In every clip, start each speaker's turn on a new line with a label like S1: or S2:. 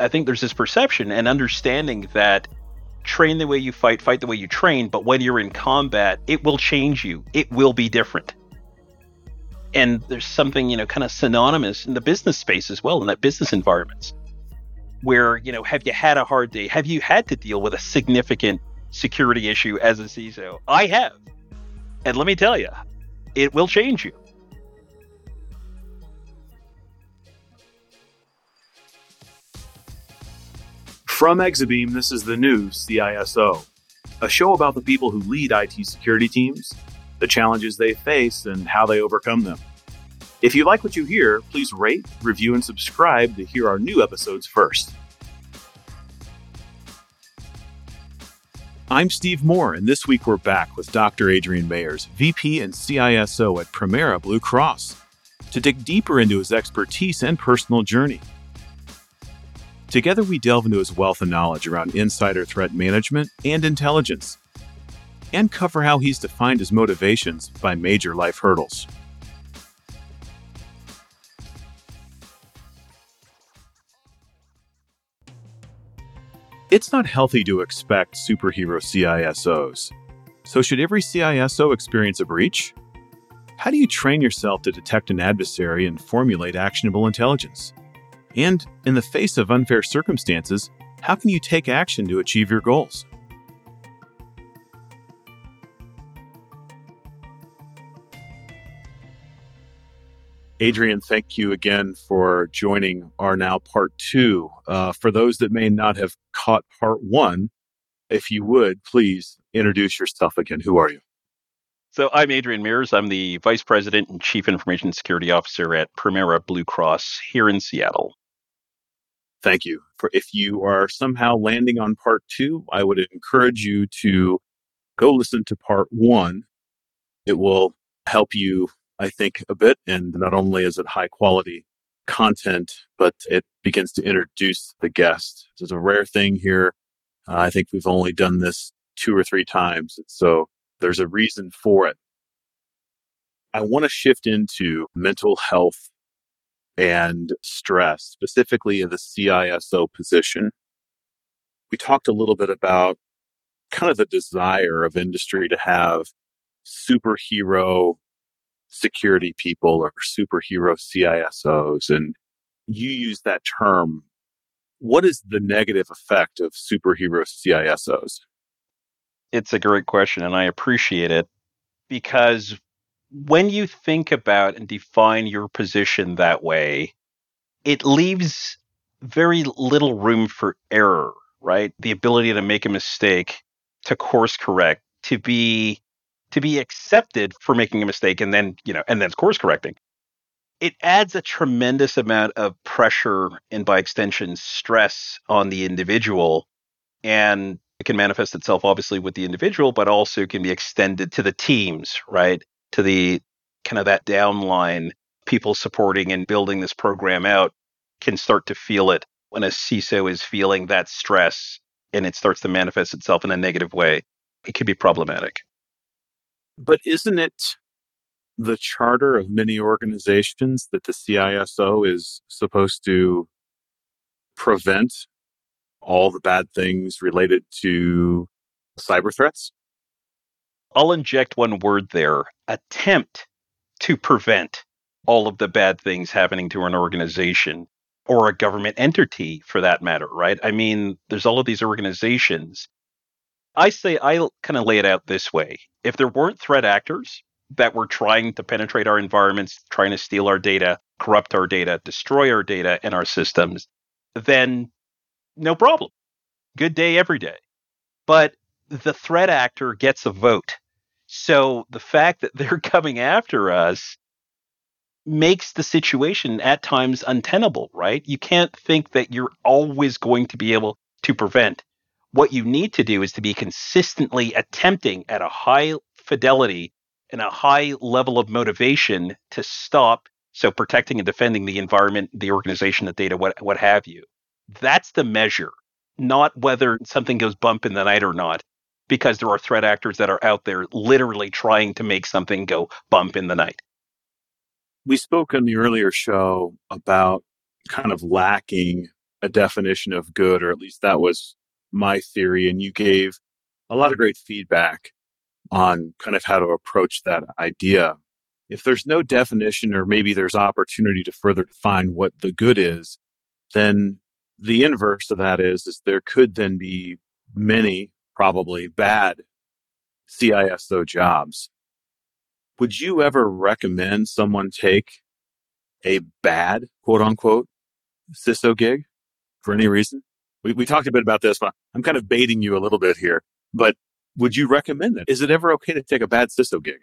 S1: I think there's this perception and understanding that train the way you fight, fight the way you train, but when you're in combat, it will change you. It will be different. And there's something, you know, kind of synonymous in the business space as well, in that business environments, where, you know, have you had a hard day? Have you had to deal with a significant security issue as a CISO? I have. And let me tell you, it will change you.
S2: From Exabeam, this is the new CISO, a show about the people who lead IT security teams, the challenges they face, and how they overcome them. If you like what you hear, please rate, review, and subscribe to hear our new episodes first. I'm Steve Moore, and this week we're back with Dr. Adrian Mayers, VP and CISO at Premera Blue Cross, to dig deeper into his expertise and personal journey. Together, we delve into his wealth of knowledge around insider threat management and intelligence, and cover how he's defined his motivations by major life hurdles. It's not healthy to expect superhero CISOs. So, should every CISO experience a breach? How do you train yourself to detect an adversary and formulate actionable intelligence? And in the face of unfair circumstances, how can you take action to achieve your goals? Adrian, thank you again for joining our now part two. Uh, for those that may not have caught part one, if you would, please introduce yourself again. Who are you?
S1: So I'm Adrian Mayers. I'm the Vice President and Chief Information Security Officer at Premera Blue Cross here in Seattle
S2: thank you. For if you are somehow landing on part two, I would encourage you to go listen to part one. It will help you, I think, a bit. And not only is it high quality content, but it begins to introduce the guest. This is a rare thing here. Uh, I think we've only done this two or three times. So there's a reason for it. I want to shift into mental health and stress, specifically in the CISO position. We talked a little bit about kind of the desire of industry to have superhero security people or superhero CISOs. And you use that term. What is the negative effect of superhero CISOs?
S1: It's a great question, and I appreciate it because when you think about and define your position that way, it leaves very little room for error, right? The ability to make a mistake, to course correct, to be to be accepted for making a mistake and then, you know, and then course correcting. It adds a tremendous amount of pressure and by extension stress on the individual and it can manifest itself obviously with the individual but also can be extended to the teams, right? To the kind of that downline people supporting and building this program out can start to feel it when a CISO is feeling that stress and it starts to manifest itself in a negative way. It can be problematic.
S2: But isn't it the charter of many organizations that the CISO is supposed to prevent all the bad things related to cyber threats?
S1: I'll inject one word there attempt to prevent all of the bad things happening to an organization or a government entity for that matter, right? I mean, there's all of these organizations. I say, I kind of lay it out this way. If there weren't threat actors that were trying to penetrate our environments, trying to steal our data, corrupt our data, destroy our data and our systems, then no problem. Good day every day. But the threat actor gets a vote. So the fact that they're coming after us makes the situation at times untenable, right? You can't think that you're always going to be able to prevent. What you need to do is to be consistently attempting at a high fidelity and a high level of motivation to stop. So protecting and defending the environment, the organization, the data, what what have you. That's the measure, not whether something goes bump in the night or not because there are threat actors that are out there literally trying to make something go bump in the night.
S2: We spoke in the earlier show about kind of lacking a definition of good, or at least that was my theory. And you gave a lot of great feedback on kind of how to approach that idea. If there's no definition, or maybe there's opportunity to further define what the good is, then the inverse of that is, is there could then be many probably bad CISO jobs. Would you ever recommend someone take a bad quote unquote CISO gig for any reason? We, we talked a bit about this, but I'm kind of baiting you a little bit here. But would you recommend it? Is it ever okay to take a bad CISO gig?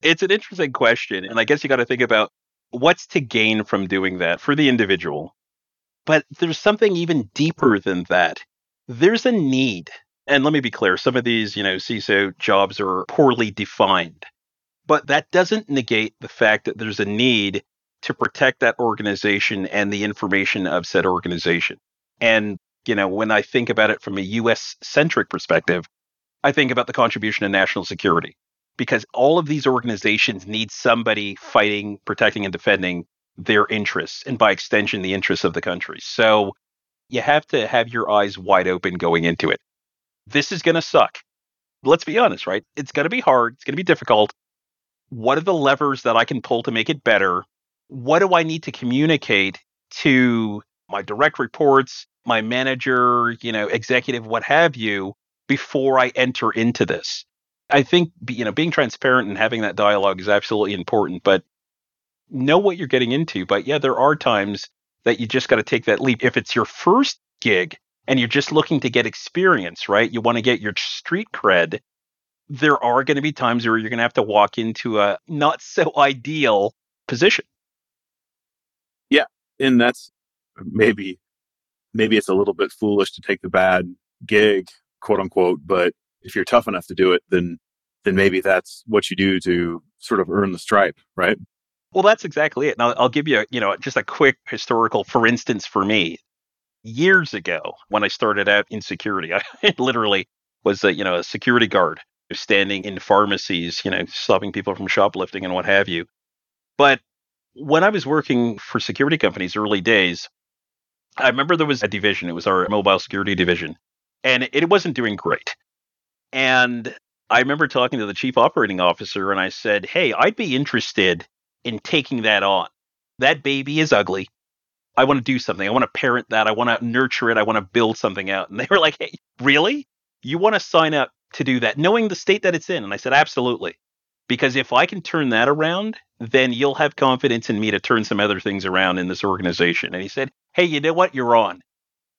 S1: It's an interesting question. And I guess you got to think about what's to gain from doing that for the individual. But there's something even deeper than that. There's a need. And let me be clear some of these, you know, CISO jobs are poorly defined. But that doesn't negate the fact that there's a need to protect that organization and the information of said organization. And, you know, when I think about it from a US centric perspective, I think about the contribution to national security because all of these organizations need somebody fighting, protecting, and defending their interests, and by extension, the interests of the country. So you have to have your eyes wide open going into it. This is going to suck. Let's be honest, right? It's going to be hard. It's going to be difficult. What are the levers that I can pull to make it better? what do I need to communicate to my direct reports, my manager, you know, executive, what have you, before I enter into this? I think you know being transparent and having that dialogue is absolutely important, but know what you're getting into. But yeah, there are times that you just got to take that leap. If it's your first gig and you're just looking to get experience, right? You want to get your street cred. There are going to be times where you're going to have to walk into a not so ideal position Yeah,
S2: and that's uh, maybe maybe it's a little bit foolish to take the bad gig, quote unquote, but if you're tough enough to do it, then then maybe that's what you do to sort of earn the stripe, right?
S1: Well, that's exactly it. Now, I'll give you, a, you know, just a quick historical, for instance, for me, years ago when I started out in security, I literally was a, you know, a security guard standing in pharmacies, you know, stopping people from shoplifting and what have you. But when I was working for security companies early days, I remember there was a division. It was our mobile security division, and it wasn't doing great. And I remember talking to the chief operating officer, and I said, "Hey, I'd be interested in taking that on. That baby is ugly. I want to do something. I want to parent that. I want to nurture it. I want to build something out." And they were like, "Hey, really? You want to sign up to do that, knowing the state that it's in?" And I said, "Absolutely." Because if I can turn that around, then you'll have confidence in me to turn some other things around in this organization. And he said, Hey, you know what? You're on.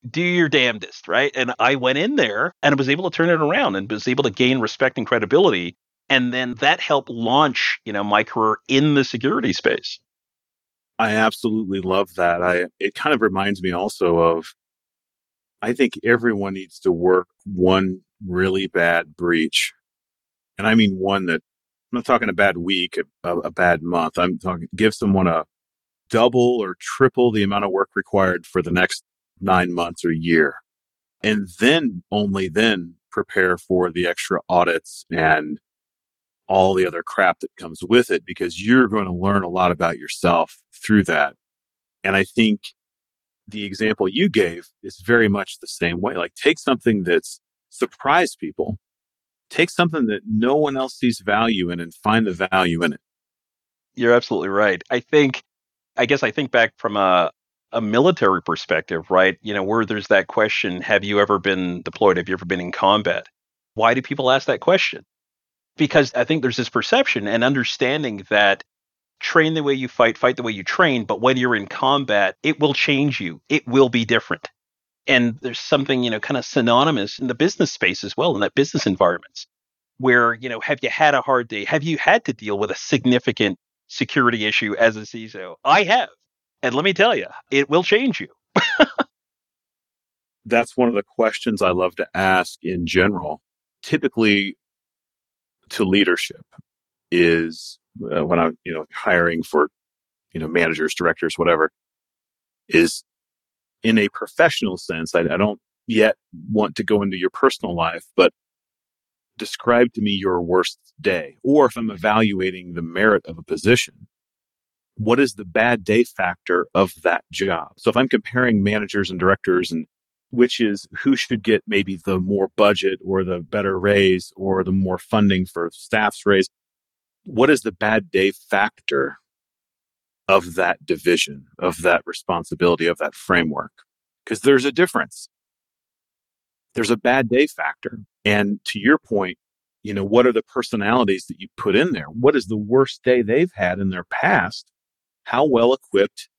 S1: Do your damnedest, right? And I went in there and was able to turn it around and was able to gain respect and credibility. And then that helped launch, you know, my career in the security space.
S2: I absolutely love that. I it kind of reminds me also of I think everyone needs to work one really bad breach. And I mean one that I'm not talking a bad week, a, a bad month. I'm talking give someone a double or triple the amount of work required for the next nine months or year. And then only then prepare for the extra audits and all the other crap that comes with it because you're going to learn a lot about yourself through that. And I think the example you gave is very much the same way. Like take something that's surprised people take something that no one else sees value in and find the value in it.
S1: You're absolutely right. I think, I guess I think back from a, a military perspective, right? You know, where there's that question, have you ever been deployed? Have you ever been in combat? Why do people ask that question? Because I think there's this perception and understanding that train the way you fight, fight the way you train, but when you're in combat, it will change you. It will be different. And there's something you know kind of synonymous in the business space as well in that business environments where you know have you had a hard day? Have you had to deal with a significant security issue as a ciso i have. And let me tell you it will change you.
S2: That's one of the questions i love to ask in general. Typically to leadership is uh, when i'm you know hiring for you know managers directors whatever is in a professional sense, I, I don't yet want to go into your personal life, but describe to me your worst day. Or if I'm evaluating the merit of a position, what is the bad day factor of that job? So if I'm comparing managers and directors and which is who should get maybe the more budget or the better raise or the more funding for staff's raise, what is the bad day factor of that division, of that responsibility, of that framework? Because there's a difference. There's a bad day factor. And to your point, you know, what are the personalities that you put in there? What is the worst day they've had in their past? How well equipped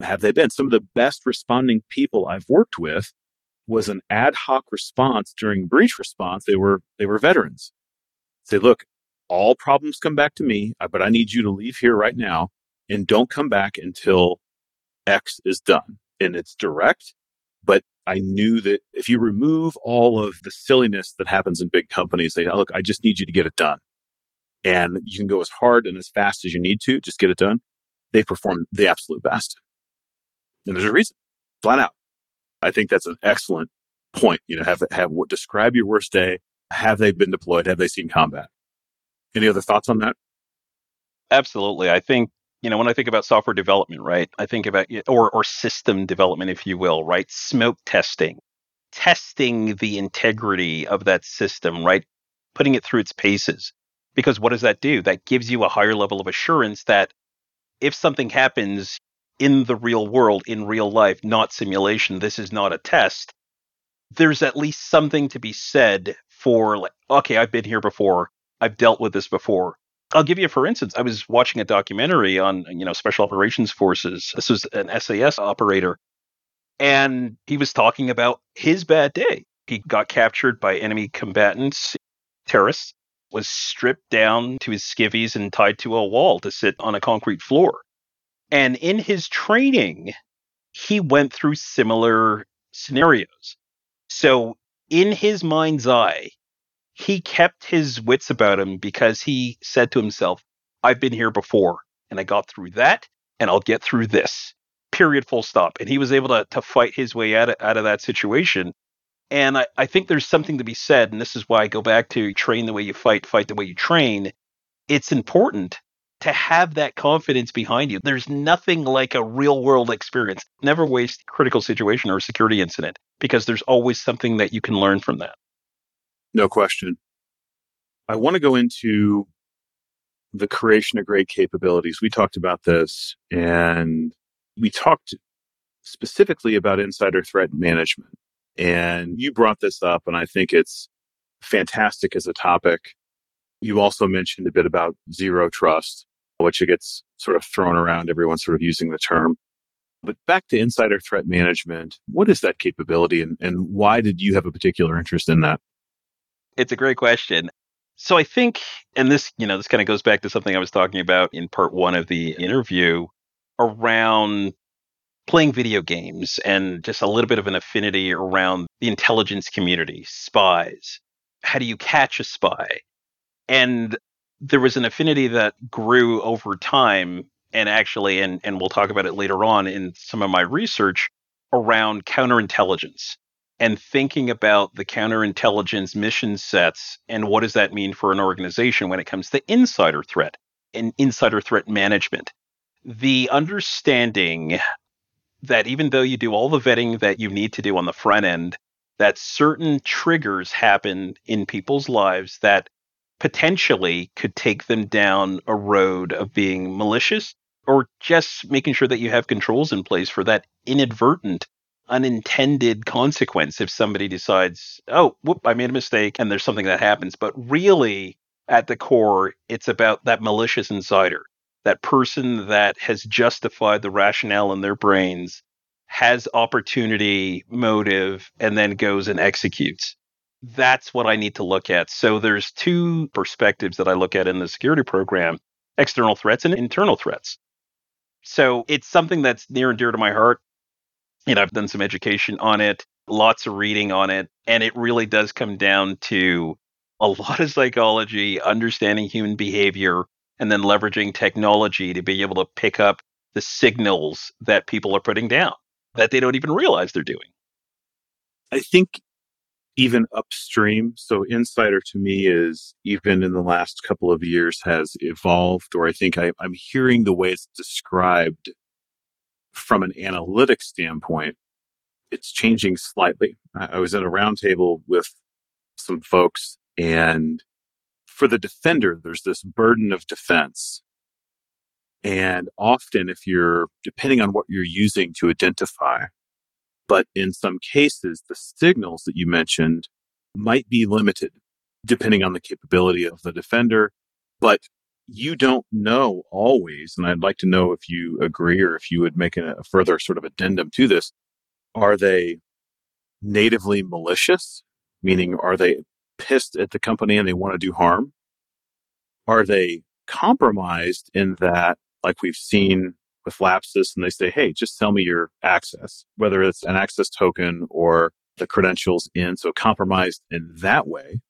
S2: have they been? Some of the best responding people I've worked with was an ad hoc response during breach response. They were, they were veterans. Say, look, all problems come back to me, uh, but I need you to leave here right now and don't come back until X is done. And it's direct, but I knew that if you remove all of the silliness that happens in big companies, they look, I just need you to get it done. And you can go as hard and as fast as you need to, just get it done. They perform the absolute best. And there's a reason, flat out. I think that's an excellent point. You know, have, have what describe your worst day. Have they been deployed? Have they seen combat? Any other thoughts on that?
S1: Absolutely. I think you know, when I think about software development, right, I think about or or system development, if you will, right, smoke testing, testing the integrity of that system, right, putting it through its paces. Because what does that do? That gives you a higher level of assurance that if something happens in the real world, in real life, not simulation, this is not a test. There's at least something to be said for like, okay, I've been here before. I've dealt with this before. I'll give you, for instance, I was watching a documentary on, you know, special operations forces. This was an SAS operator. And he was talking about his bad day. He got captured by enemy combatants, terrorists, was stripped down to his skivvies and tied to a wall to sit on a concrete floor. And in his training, he went through similar scenarios. So in his mind's eye, he kept his wits about him because he said to himself, I've been here before and I got through that and I'll get through this. Period, full stop. And he was able to, to fight his way out of, out of that situation. And I, I think there's something to be said, and this is why I go back to train the way you fight, fight the way you train. It's important to have that confidence behind you. There's nothing like a real world experience. Never waste critical situation or a security incident because there's always something that you can learn from that.
S2: No question. I want to go into the creation of great capabilities. We talked about this and we talked specifically about insider threat management. And you brought this up, and I think it's fantastic as a topic. You also mentioned a bit about zero trust, which gets sort of thrown around, everyone's sort of using the term. But back to insider threat management, what is that capability and, and why did you have a particular interest in that?
S1: It's a great question. So I think, and this, you know, this kind of goes back to something I was talking about in part one of the interview around playing video games and just a little bit of an affinity around the intelligence community, spies. How do you catch a spy? And there was an affinity that grew over time and actually and and we'll talk about it later on in some of my research around counterintelligence and thinking about the counterintelligence mission sets and what does that mean for an organization when it comes to insider threat and insider threat management. The understanding that even though you do all the vetting that you need to do on the front end, that certain triggers happen in people's lives that potentially could take them down a road of being malicious or just making sure that you have controls in place for that inadvertent unintended consequence if somebody decides, oh, whoop, I made a mistake and there's something that happens. But really, at the core, it's about that malicious insider, that person that has justified the rationale in their brains, has opportunity, motive, and then goes and executes. That's what I need to look at. So there's two perspectives that I look at in the security program external threats and internal threats. So it's something that's near and dear to my heart know, I've done some education on it, lots of reading on it, and it really does come down to a lot of psychology, understanding human behavior, and then leveraging technology to be able to pick up the signals that people are putting down that they don't even realize they're doing.
S2: I think even upstream. So insider to me is even in the last couple of years has evolved, or I think I, I'm hearing the way it's described from an analytic standpoint. It's changing slightly. I was at a roundtable with some folks and for the defender, there's this burden of defense. And often if you're, depending on what you're using to identify, but in some cases, the signals that you mentioned might be limited depending on the capability of the defender. But you don't know always, and I'd like to know if you agree or if you would make a, further sort of addendum to this. Are they natively malicious? Meaning, are they pissed at the company and they want to do harm? Are they compromised in that, like we've seen with Lapsus and they say, hey, just sell me your access, whether it's an access token or the credentials in. So compromised in that way.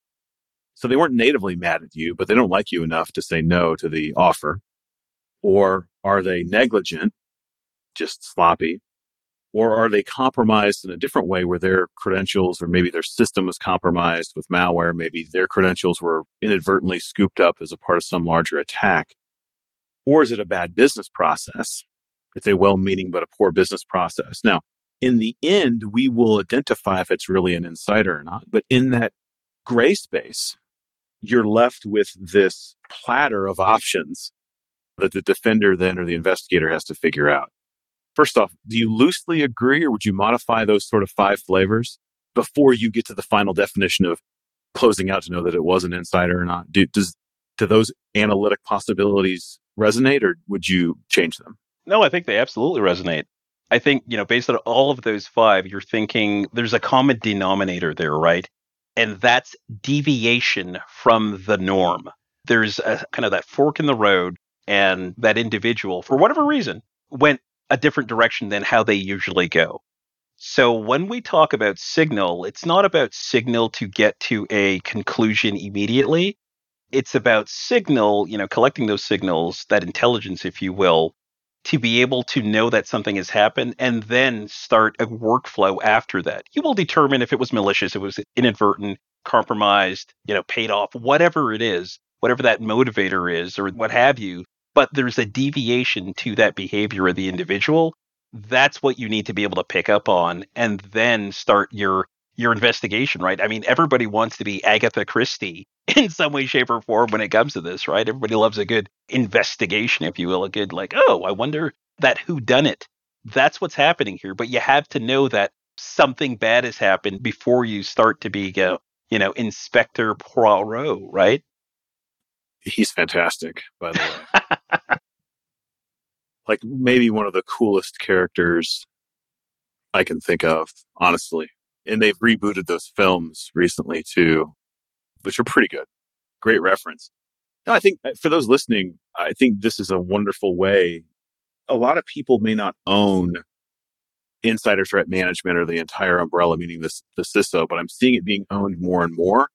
S2: So they weren't natively mad at you, but they don't like you enough to say no to the offer. Or are they negligent, just sloppy? Or are they compromised in a different way where their credentials or maybe their system was compromised with malware? Maybe their credentials were inadvertently scooped up as a part of some larger attack. Or is it a bad business process? It's a well meaning but a poor business process. Now, in the end, we will identify if it's really an insider or not. But in that gray space, you're left with this platter of options that the defender then or the investigator has to figure out. First off, do you loosely agree or would you modify those sort of five flavors before you get to the final definition of closing out to know that it was an insider or not? Do, does, do those analytic possibilities resonate or would you change them?
S1: No, I think they absolutely resonate. I think, you know, based on all of those five, you're thinking there's a common denominator there, right? And that's deviation from the norm. There's a, kind of that fork in the road, and that individual, for whatever reason, went a different direction than how they usually go. So when we talk about signal, it's not about signal to get to a conclusion immediately. It's about signal, you know, collecting those signals, that intelligence, if you will, to be able to know that something has happened and then start a workflow after that. You will determine if it was malicious, it was inadvertent, compromised, you know, paid off, whatever it is, whatever that motivator is or what have you. But there's a deviation to that behavior of the individual. That's what you need to be able to pick up on and then start your your investigation, right? I mean, everybody wants to be Agatha Christie in some way, shape, or form when it comes to this, right? Everybody loves a good investigation, if you will, a good like, oh, I wonder that who done it. That's what's happening here. But you have to know that something bad has happened before you start to be, uh, you know, Inspector Poirot, right?
S2: He's fantastic, by the way. like maybe one of the coolest characters I can think of, honestly and they've rebooted those films recently too, which are pretty good. Great reference. No, I think uh, for those listening, I think this is a wonderful way. A lot of people may not own insider threat management or the entire umbrella, meaning this, the CISO, but I'm seeing it being owned more and more.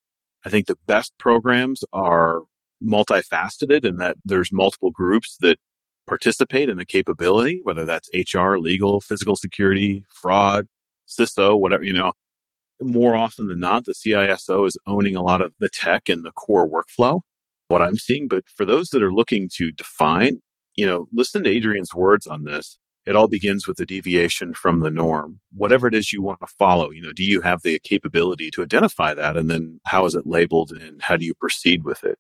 S2: I think the best programs are multifaceted in that there's multiple groups that participate in the capability, whether that's HR, legal, physical security, fraud, CISO, whatever, you know, more often than not, the CISO is owning a lot of the tech and the core workflow, what I'm seeing. But for those that are looking to define, you know, listen to Adrian's words on this. It all begins with the deviation from the norm. Whatever it is you want to follow, you know, do you have the capability to identify that? And then how is it labeled and how do you proceed with it?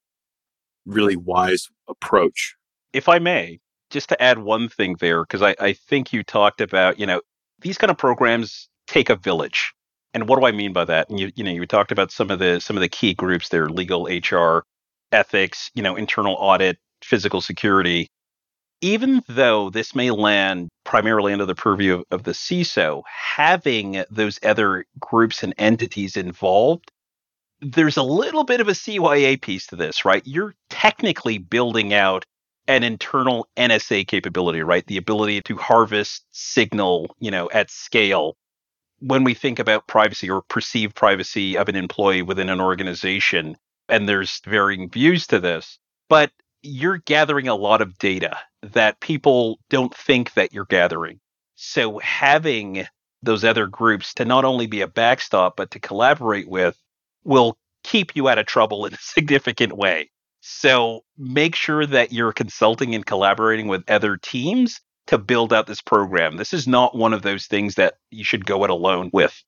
S2: Really wise approach.
S1: If I may, just to add one thing there, because I, I think you talked about, you know, these kind of programs take a village. And what do I mean by that? And you you know you talked about some of the some of the key groups there: legal, HR, ethics, you know, internal audit, physical security. Even though this may land primarily under the purview of, of the CISO, having those other groups and entities involved, there's a little bit of a CYA piece to this, right? You're technically building out an internal NSA capability, right? The ability to harvest signal, you know, at scale when we think about privacy or perceived privacy of an employee within an organization, and there's varying views to this, but you're gathering a lot of data that people don't think that you're gathering. So having those other groups to not only be a backstop, but to collaborate with will keep you out of trouble in a significant way. So make sure that you're consulting and collaborating with other teams to build out this program. This is not one of those things that you should go it alone with.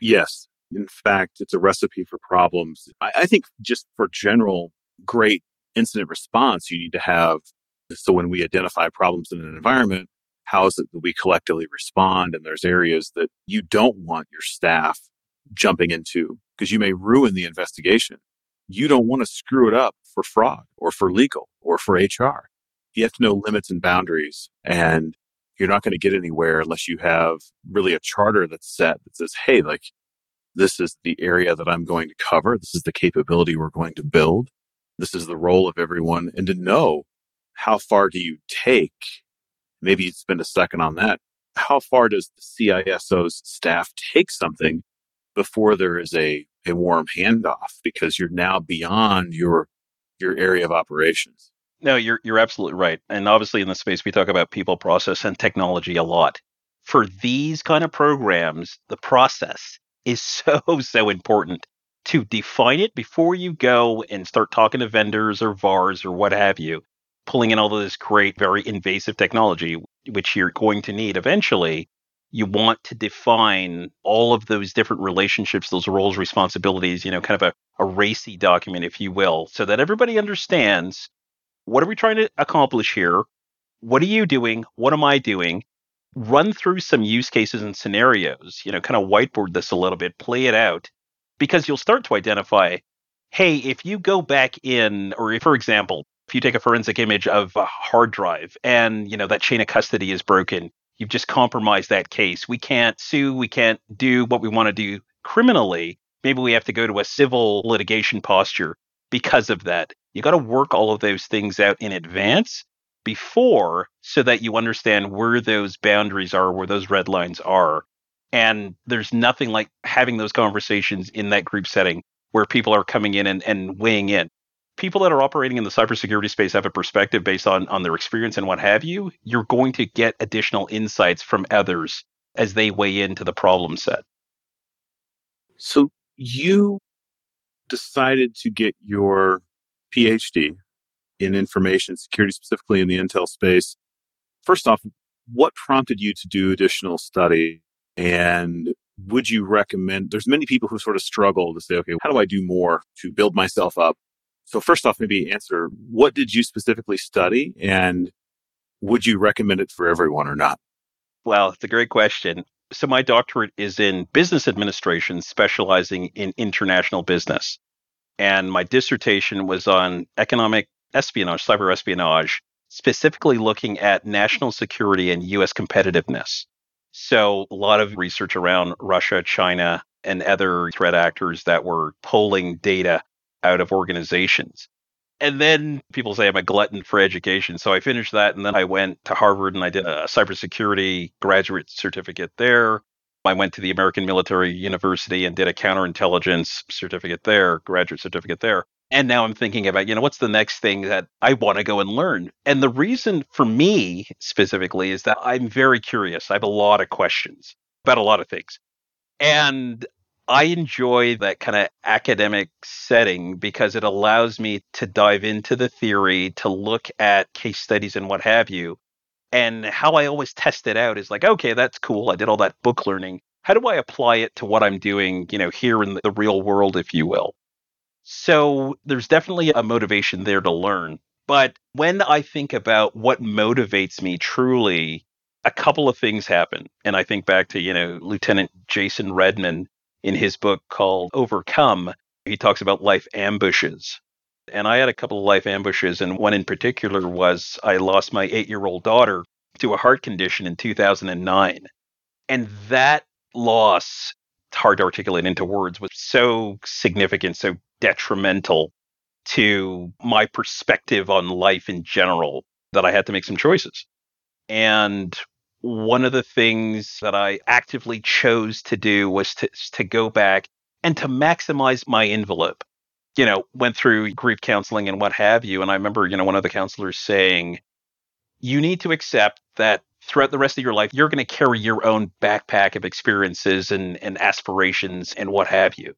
S2: Yes. In fact, it's a recipe for problems. I, I think just for general great incident response, you need to have so when we identify problems in an environment, how is it that we collectively respond? And there's areas that you don't want your staff jumping into because you may ruin the investigation. You don't want to screw it up for fraud or for legal or for HR. You have to know limits and boundaries and you're not going to get anywhere unless you have really a charter that's set that says, Hey, like this is the area that I'm going to cover. This is the capability we're going to build. This is the role of everyone and to know how far do you take? Maybe you'd spend a second on that. How far does the CISO's staff take something before there is a, a warm handoff? Because you're now beyond your, your area of operations.
S1: No, you're, you're absolutely right. And obviously in the space, we talk about people, process, and technology a lot. For these kind of programs, the process is so, so important to define it before you go and start talking to vendors or VARs or what have you pulling in all of this great, very invasive technology, which you're going to need eventually, you want to define all of those different relationships, those roles, responsibilities, you know, kind of a, a racy document, if you will, so that everybody understands what are we trying to accomplish here? What are you doing? What am I doing? Run through some use cases and scenarios, you know, kind of whiteboard this a little bit, play it out, because you'll start to identify hey, if you go back in, or if, for example, if you take a forensic image of a hard drive and you know that chain of custody is broken you've just compromised that case we can't sue we can't do what we want to do criminally maybe we have to go to a civil litigation posture because of that you got to work all of those things out in advance before so that you understand where those boundaries are where those red lines are. And there's nothing like having those conversations in that group setting where people are coming in and, and weighing in. People that are operating in the cybersecurity space have a perspective based on on their experience and what have you, you're going to get additional insights from others as they weigh into the problem set.
S2: So you decided to get your PhD in information security, specifically in the Intel space. First off, what prompted you to do additional study? And would you recommend? There's many people who sort of struggle to say, okay, how do I do more to build myself up? So first off, maybe answer what did you specifically study and would you recommend it for everyone or not?
S1: Well, it's a great question. So my doctorate is in business administration, specializing in international business. And my dissertation was on economic espionage, cyber espionage, specifically looking at national security and US competitiveness. So a lot of research around Russia, China, and other threat actors that were pulling data out of organizations. And then people say I'm a glutton for education. So I finished that and then I went to Harvard and I did a cybersecurity graduate certificate there. I went to the American Military University and did a counterintelligence certificate there, graduate certificate there. And now I'm thinking about, you know, what's the next thing that I want to go and learn? And the reason for me specifically is that I'm very curious. I have a lot of questions about a lot of things. And I enjoy that kind of academic setting because it allows me to dive into the theory, to look at case studies and what have you. And how I always test it out is like, okay, that's cool. I did all that book learning. How do I apply it to what I'm doing, you know, here in the real world, if you will? So there's definitely a motivation there to learn. But when I think about what motivates me truly, a couple of things happen. And I think back to, you know, Lieutenant Jason Redman in his book called Overcome, he talks about life ambushes. And I had a couple of life ambushes, and one in particular was I lost my eight year old daughter to a heart condition in 2009. And that loss, it's hard to articulate into words, was so significant, so detrimental to my perspective on life in general that I had to make some choices. And one of the things that I actively chose to do was to, to go back and to maximize my envelope. You know, went through grief counseling and what have you. And I remember, you know, one of the counselors saying, you need to accept that throughout the rest of your life, you're going to carry your own backpack of experiences and, and aspirations and what have you.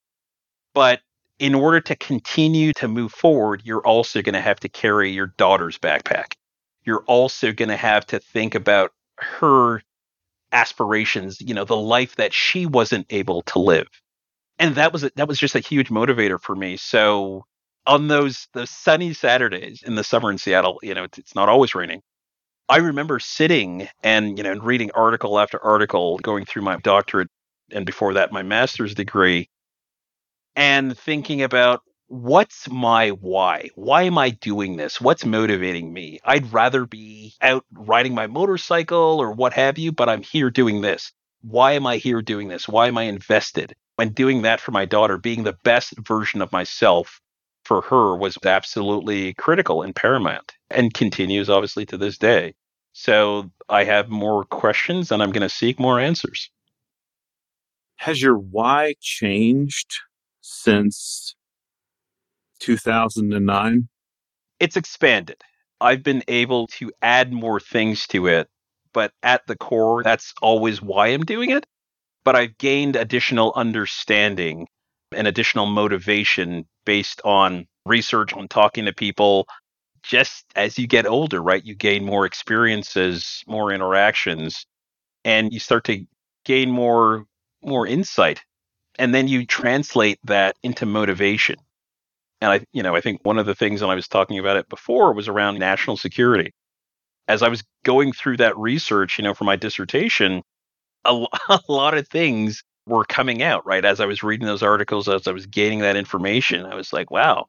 S1: But in order to continue to move forward, you're also going to have to carry your daughter's backpack. You're also going to have to think about her aspirations, you know, the life that she wasn't able to live. And that was that was just a huge motivator for me. So on those those sunny Saturdays in the summer in Seattle, you know, it's, it's not always raining. I remember sitting and you know reading article after article, going through my doctorate and before that my master's degree, and thinking about what's my why? Why am I doing this? What's motivating me? I'd rather be out riding my motorcycle or what have you, but I'm here doing this. Why am I here doing this? Why am I invested? When doing that for my daughter, being the best version of myself for her was absolutely critical and paramount and continues obviously to this day. So I have more questions and I'm going to seek more answers.
S2: Has your why changed since 2009?
S1: It's expanded. I've been able to add more things to it, but at the core, that's always why I'm doing it. But I've gained additional understanding and additional motivation based on research, on talking to people. Just as you get older, right, you gain more experiences, more interactions, and you start to gain more more insight. And then you translate that into motivation. And I, you know, I think one of the things, and I was talking about it before, was around national security. As I was going through that research, you know, for my dissertation, a, a lot of things were coming out, right? As I was reading those articles, as I was gaining that information, I was like, wow,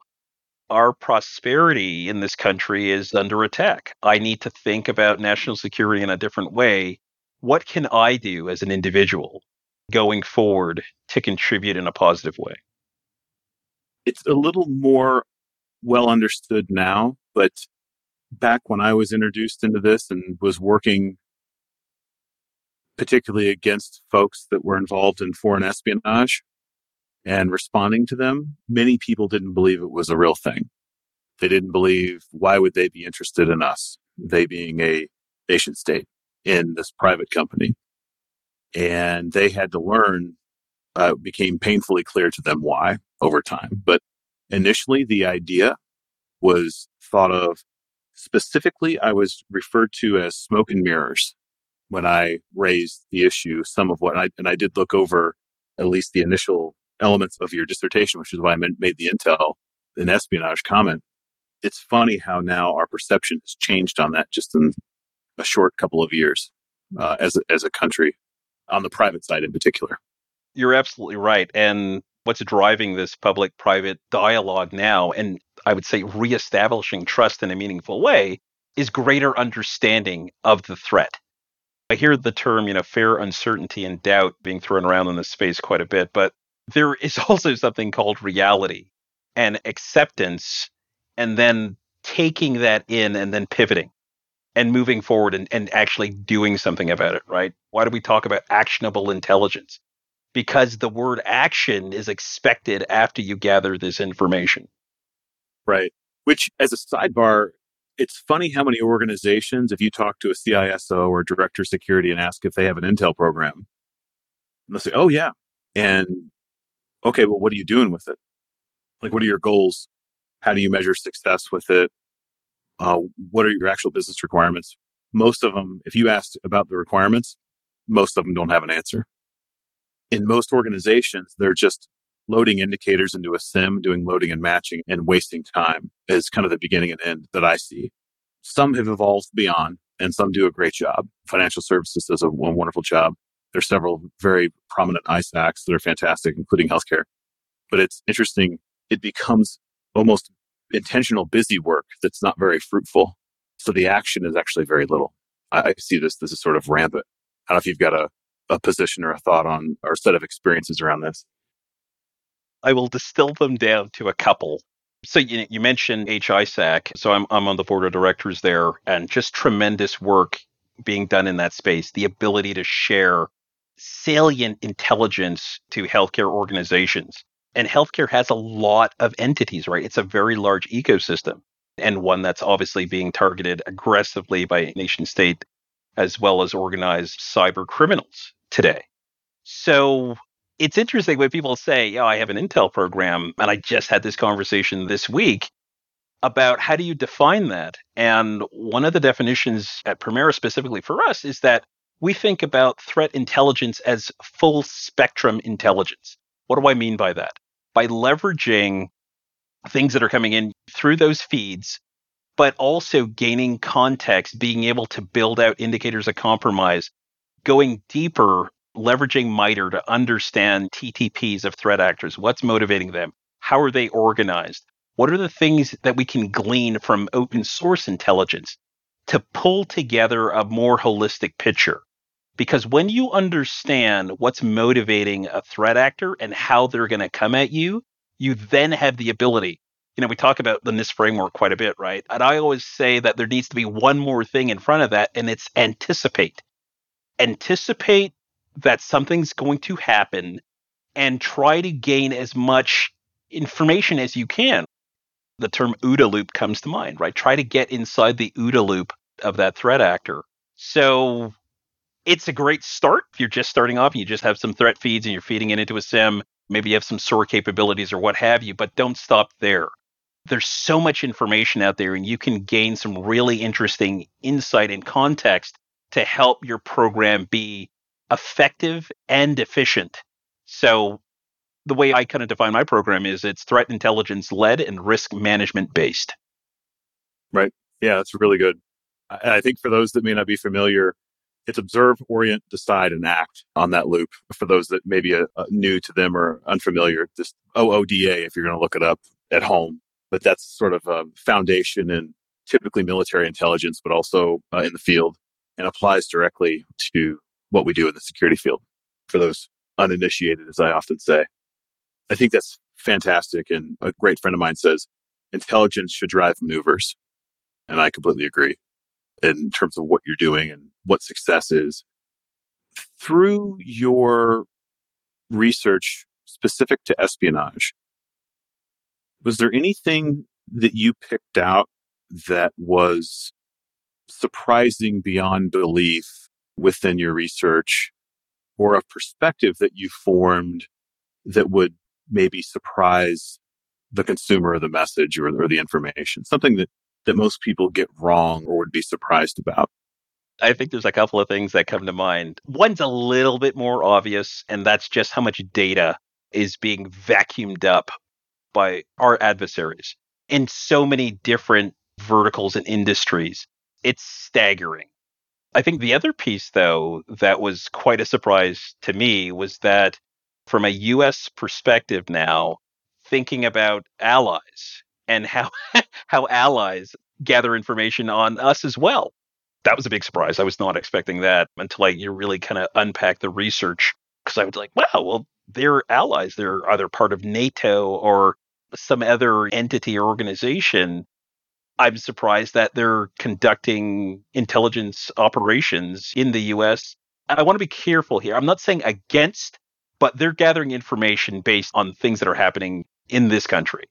S1: our prosperity in this country is under attack. I need to think about national security in a different way. What can I do as an individual going forward to contribute in a positive way?
S2: It's a little more well understood now, but back when I was introduced into this and was working particularly against folks that were involved in foreign espionage and responding to them, many people didn't believe it was a real thing. They didn't believe why would they be interested in us, they being a nation state in this private company. And they had to learn, uh, it became painfully clear to them why over time. But initially, the idea was thought of specifically, I was referred to as smoke and mirrors when I raised the issue, some of what I, and I did look over at least the initial elements of your dissertation, which is why I made the intel and espionage comment. It's funny how now our perception has changed on that just in a short couple of years uh, as, a, as a country, on the private side in particular.
S1: You're absolutely right. And what's driving this public private dialogue now, and I would say reestablishing trust in a meaningful way, is greater understanding of the threat I hear the term, you know, fear, uncertainty, and doubt being thrown around in this space quite a bit, but there is also something called reality and acceptance, and then taking that in and then pivoting and moving forward and, and actually doing something about it, right? Why do we talk about actionable intelligence? Because the word action is expected after you gather this information.
S2: Right. Which, as a sidebar, it's funny how many organizations, if you talk to a CISO or director of security and ask if they have an Intel program, they'll say, oh, yeah. And okay, well, what are you doing with it? Like, what are your goals? How do you measure success with it? Uh, what are your actual business requirements? Most of them, if you ask about the requirements, most of them don't have an answer. In most organizations, they're just loading indicators into a SIEM, doing loading and matching and wasting time is kind of the beginning and end that I see. Some have evolved beyond and some do a great job. Financial services does a wonderful job. There's several very prominent ISACs that are fantastic, including healthcare. But it's interesting. It becomes almost intentional busy work that's not very fruitful. So the action is actually very little. I, I see this, this is sort of rampant. I don't know if you've got a, a position or a thought on or set of experiences around this.
S1: I will distill them down to a couple. So you, you mentioned HISAC. So I'm, I'm on the board of directors there and just tremendous work being done in that space. The ability to share salient intelligence to healthcare organizations. And healthcare has a lot of entities, right? It's a very large ecosystem and one that's obviously being targeted aggressively by nation state as well as organized cyber criminals today. So it's interesting when people say, "Yeah, I have an Intel program," and I just had this conversation this week about how do you define that? And one of the definitions at Premera specifically for us is that we think about threat intelligence as full spectrum intelligence. What do I mean by that? By leveraging things that are coming in through those feeds, but also gaining context, being able to build out indicators of compromise, going deeper, leveraging MITRE to understand TTPs of threat actors. What's motivating them? How are they organized? What are the things that we can glean from open source intelligence to pull together a more holistic picture? Because when you understand what's motivating a threat actor and how they're going to come at you, you then have the ability. You know, we talk about the NIST framework quite a bit, right? And I always say that there needs to be one more thing in front of that, and it's anticipate. Anticipate that something's going to happen and try to gain as much information as you can. The term OODA loop comes to mind, right? Try to get inside the OODA loop of that threat actor. So it's a great start if you're just starting off and you just have some threat feeds and you're feeding it into a SIEM, Maybe you have some SOAR capabilities or what have you, but don't stop there. There's so much information out there, and you can gain some really interesting insight and context to help your program be effective and efficient. So, the way I kind of define my program is it's threat intelligence led and risk management based.
S2: Right. Yeah, that's really good. I think for those that may not be familiar, it's observe, orient, decide, and act on that loop. For those that may be uh, uh, new to them or unfamiliar, just OODA if you're going to look it up at home. But that's sort of a foundation in typically military intelligence, but also uh, in the field and applies directly to what we do in the security field for those uninitiated, as I often say. I think that's fantastic. And a great friend of mine says intelligence should drive maneuvers. And I completely agree in terms of what you're doing and what success is. Through your research specific to espionage, was there anything that you picked out that was surprising beyond belief within your research or a perspective that you formed that would maybe surprise the consumer of the message or, or the information? Something that that most people get wrong or would be surprised about?
S1: I think there's a couple of things that come to mind. One's a little bit more obvious, and that's just how much data is being vacuumed up by our adversaries in so many different verticals and industries. It's staggering. I think the other piece, though, that was quite a surprise to me was that from a US perspective now, thinking about allies and how how allies gather information on us as well. That was a big surprise. I was not expecting that until I you really kind of unpack the research because I was like, wow, well, they're allies. They're either part of NATO or some other entity or organization. I'm surprised that they're conducting intelligence operations in the US. I want to be careful here. I'm not saying against, but they're gathering information based on things that are happening in this country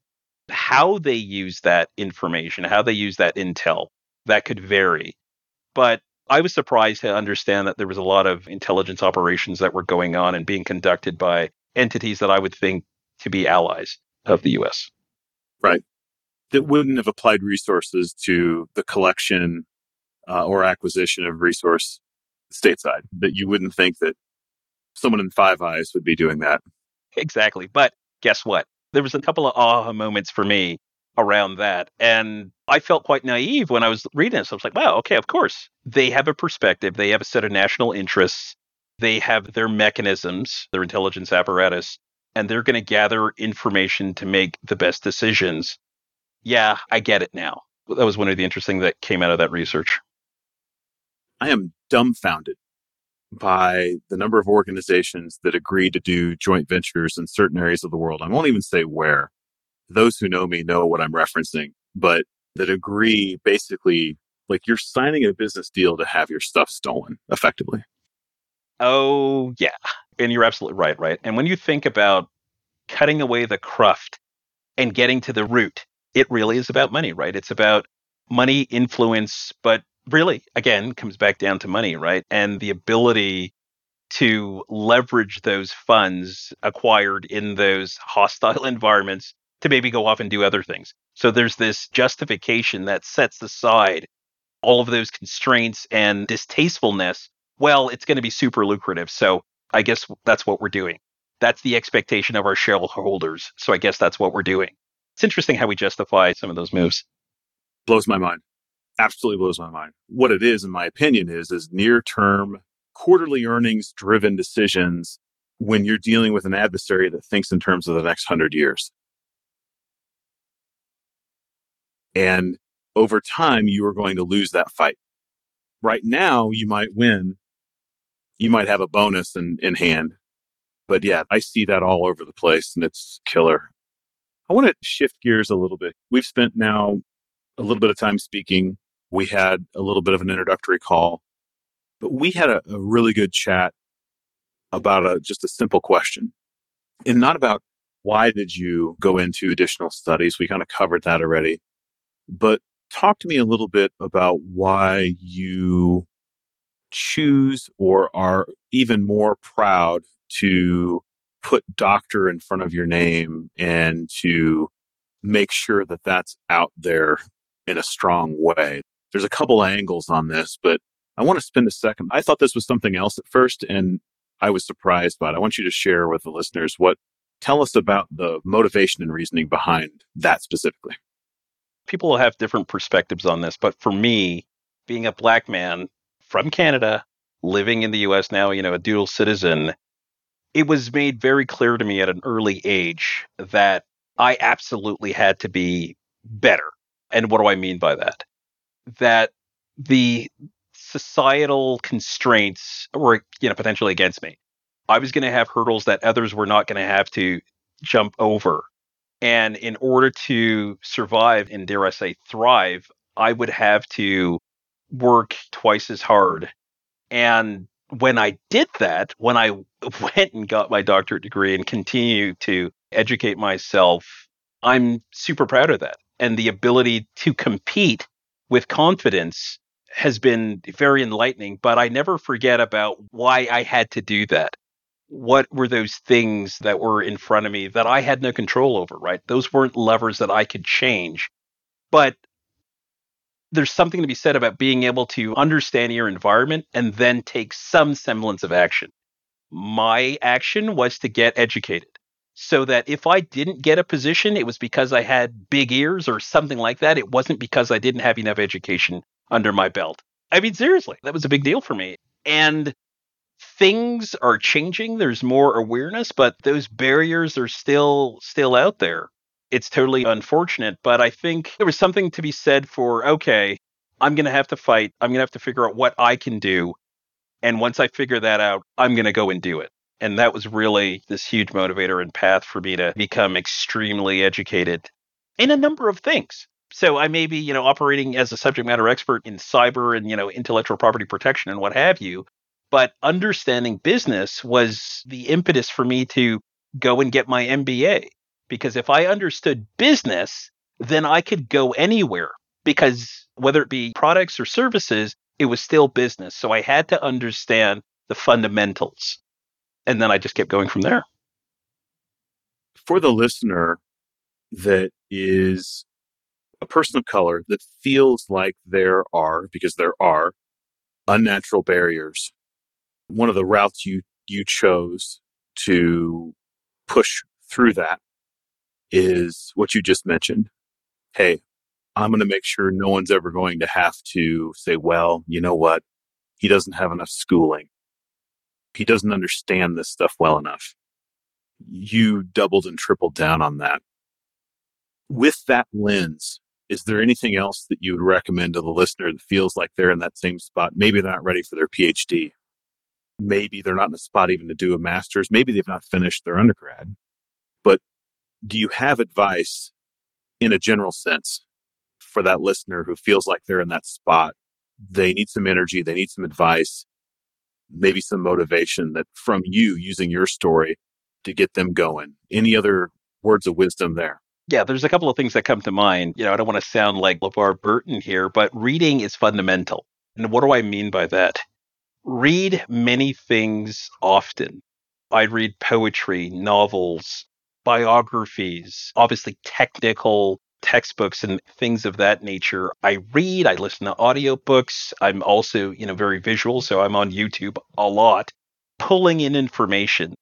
S1: how they use that information, how they use that intel, that could vary. But I was surprised to understand that there was a lot of intelligence operations that were going on and being conducted by entities that I would think to be allies of the US.
S2: Right. That wouldn't have applied resources to the collection uh, or acquisition of resource stateside. That you wouldn't think that someone in Five Eyes would be doing that.
S1: Exactly. But guess what? there was a couple of aha moments for me around that. And I felt quite naive when I was reading this. I was like, wow, okay, of course. They have a perspective, they have a set of national interests, they have their mechanisms, their intelligence apparatus, and they're going to gather information to make the best decisions. Yeah, I get it now. That was one of the interesting things that came out of that research.
S2: I am dumbfounded by the number of organizations that agree to do joint ventures in certain areas of the world. I won't even say where. Those who know me know what I'm referencing, but that agree basically like you're signing a business deal to have your stuff stolen effectively.
S1: Oh, yeah. And you're absolutely right, right? And when you think about cutting away the cruft and getting to the root, it really is about money, right? It's about money, influence, but really, again, comes back down to money, right? And the ability to leverage those funds acquired in those hostile environments to maybe go off and do other things. So there's this justification that sets aside all of those constraints and distastefulness. Well, it's going to be super lucrative. So I guess that's what we're doing. That's the expectation of our shareholders. So I guess that's what we're doing. It's interesting how we justify some of those moves.
S2: Blows my mind. Absolutely blows my mind. What it is, in my opinion, is is near term quarterly earnings driven decisions when you're dealing with an adversary that thinks in terms of the next hundred years. And over time, you are going to lose that fight. Right now, you might win. You might have a bonus in, in hand. But yeah, I see that all over the place and it's killer. I want to shift gears a little bit. We've spent now a little bit of time speaking. We had a little bit of an introductory call, but we had a, a really good chat about a, just a simple question and not about why did you go into additional studies? We kind of covered that already, but talk to me a little bit about why you choose or are even more proud to put doctor in front of your name and to make sure that that's out there in a strong way. There's a couple angles on this, but I want to spend a second. I thought this was something else at first and I was surprised by it. I want you to share with the listeners what tell us about the motivation and reasoning behind that specifically.
S1: People will have different perspectives on this, but for me, being a black man from Canada, living in the US now, you know, a dual citizen, it was made very clear to me at an early age that I absolutely had to be better. And what do I mean by that? That the societal constraints were, you know, potentially against me. I was going to have hurdles that others were not going to have to jump over. And in order to survive and dare I say thrive, I would have to work twice as hard. And when I did that, when I went and got my doctorate degree and continue to educate myself, I'm super proud of that. And the ability to compete with confidence has been very enlightening, but I never forget about why I had to do that. What were those things that were in front of me that I had no control over, right? Those weren't levers that I could change. But there's something to be said about being able to understand your environment and then take some semblance of action. My action was to get educated so that if I didn't get a position, it was because I had big ears or something like that. It wasn't because I didn't have enough education under my belt. I mean, seriously, that was a big deal for me. And things are changing. There's more awareness, but those barriers are still still out there it's totally unfortunate, but I think there was something to be said for okay, I'm going to have to fight. I'm going to have to figure out what I can do. And once I figure that out, I'm going to go and do it. And that was really this huge motivator and path for me to become extremely educated in a number of things. So I may be, you know, operating as a subject matter expert in cyber and, you know, intellectual property protection and what have you. But understanding business was the impetus for me to go and get my MBA because if I understood business, then I could go anywhere because whether it be products or services, it was still business. So I had to understand the fundamentals. And then I just kept going from there.
S2: For the listener that is a person of color that feels like there are, because there are, unnatural barriers, one of the routes you, you chose to push through that is what you just mentioned. Hey, I'm going to make sure no one's ever going to have to say, well, you know what? He doesn't have enough schooling. He doesn't understand this stuff well enough. You doubled and tripled down on that. With that lens, is there anything else that you would recommend to the listener that feels like they're in that same spot? Maybe they're not ready for their PhD. Maybe they're not in a spot even to do a master's. Maybe they've not finished their undergrad, do you have advice in a general sense for that listener who feels like they're in that spot? They need some energy, they need some advice, maybe some motivation that from you using your story to get them going. Any other words of wisdom there?
S1: Yeah, there's a couple of things that come to mind. You know, I don't want to sound like LeVar Burton here, but reading is fundamental. And what do I mean by that? Read many things often. I read poetry, novels, biographies, obviously technical textbooks and things of that nature. I read, I listen to audiobooks. I'm also, you know, very visual, so I'm on YouTube a lot, pulling in information.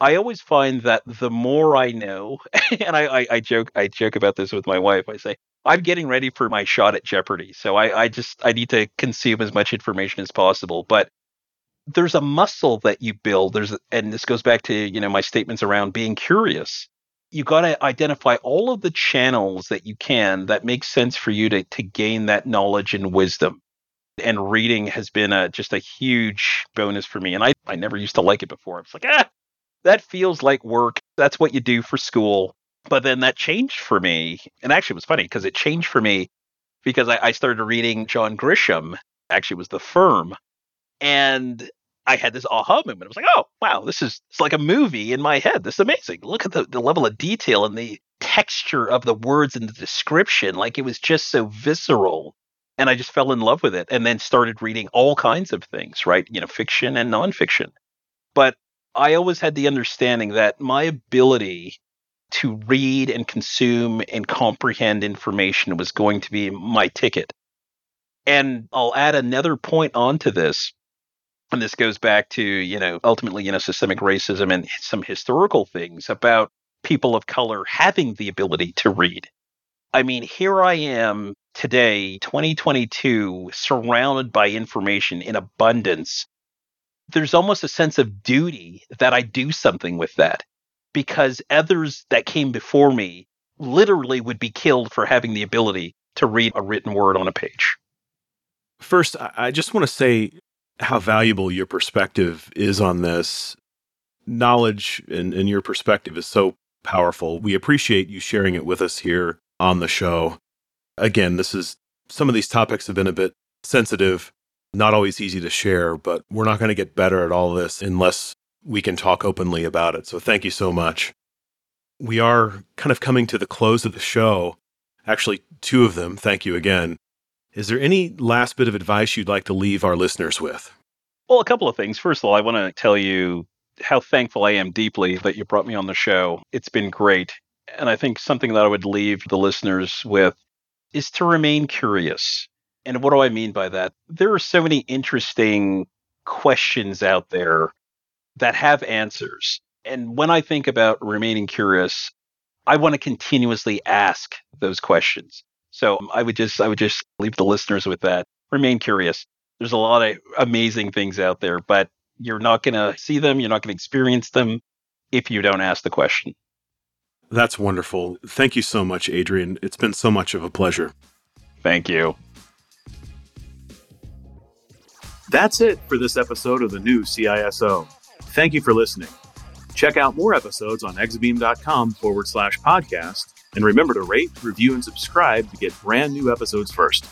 S1: I always find that the more I know, and I, I, I joke I joke about this with my wife. I say, I'm getting ready for my shot at Jeopardy. So I, I just I need to consume as much information as possible. But there's a muscle that you build. There's and this goes back to, you know, my statements around being curious you got to identify all of the channels that you can that make sense for you to to gain that knowledge and wisdom. And reading has been a just a huge bonus for me. And I, I never used to like it before. It's like, ah, that feels like work. That's what you do for school. But then that changed for me. And actually it was funny because it changed for me because I, I started reading John Grisham. Actually, was the firm. And I had this aha moment. I was like, oh, wow, this is it's like a movie in my head. This is amazing. Look at the, the level of detail and the texture of the words and the description. Like it was just so visceral. And I just fell in love with it and then started reading all kinds of things, right? You know, fiction and nonfiction. But I always had the understanding that my ability to read and consume and comprehend information was going to be my ticket. And I'll add another point onto this and this goes back to you know ultimately you know systemic racism and some historical things about people of color having the ability to read. I mean here i am today 2022 surrounded by information in abundance. There's almost a sense of duty that i do something with that because others that came before me literally would be killed for having the ability to read a written word on a page.
S2: First, I just want to say how valuable your perspective is on this. Knowledge and, and your perspective is so powerful. We appreciate you sharing it with us here on the show. Again, this is some of these topics have been a bit sensitive, not always easy to share, but we're not going to get better at all this unless we can talk openly about it. So thank you so much. We are kind of coming to the close of the show. Actually, two of them. Thank you again. Is there any last bit of advice you'd like to leave our listeners with?
S1: Well, a couple of things. First of all, I want to tell you how thankful I am deeply that you brought me on the show. It's been great. And I think something that I would leave the listeners with is to remain curious. And what do I mean by that? There are so many interesting questions out there that have answers. And when I think about remaining curious, I want to continuously ask those questions. So um, I would just I would just leave the listeners with that. Remain curious. There's a lot of amazing things out there, but you're not going to see them, you're not going to experience them if you don't ask the question.
S2: That's wonderful. Thank you so much, Adrian. It's been so much of a pleasure.
S1: Thank you.
S2: That's it for this episode of the new CISO. Thank you for listening. Check out more episodes on exabeam.com forward slash podcast and remember to rate, review, and subscribe to get brand new episodes first.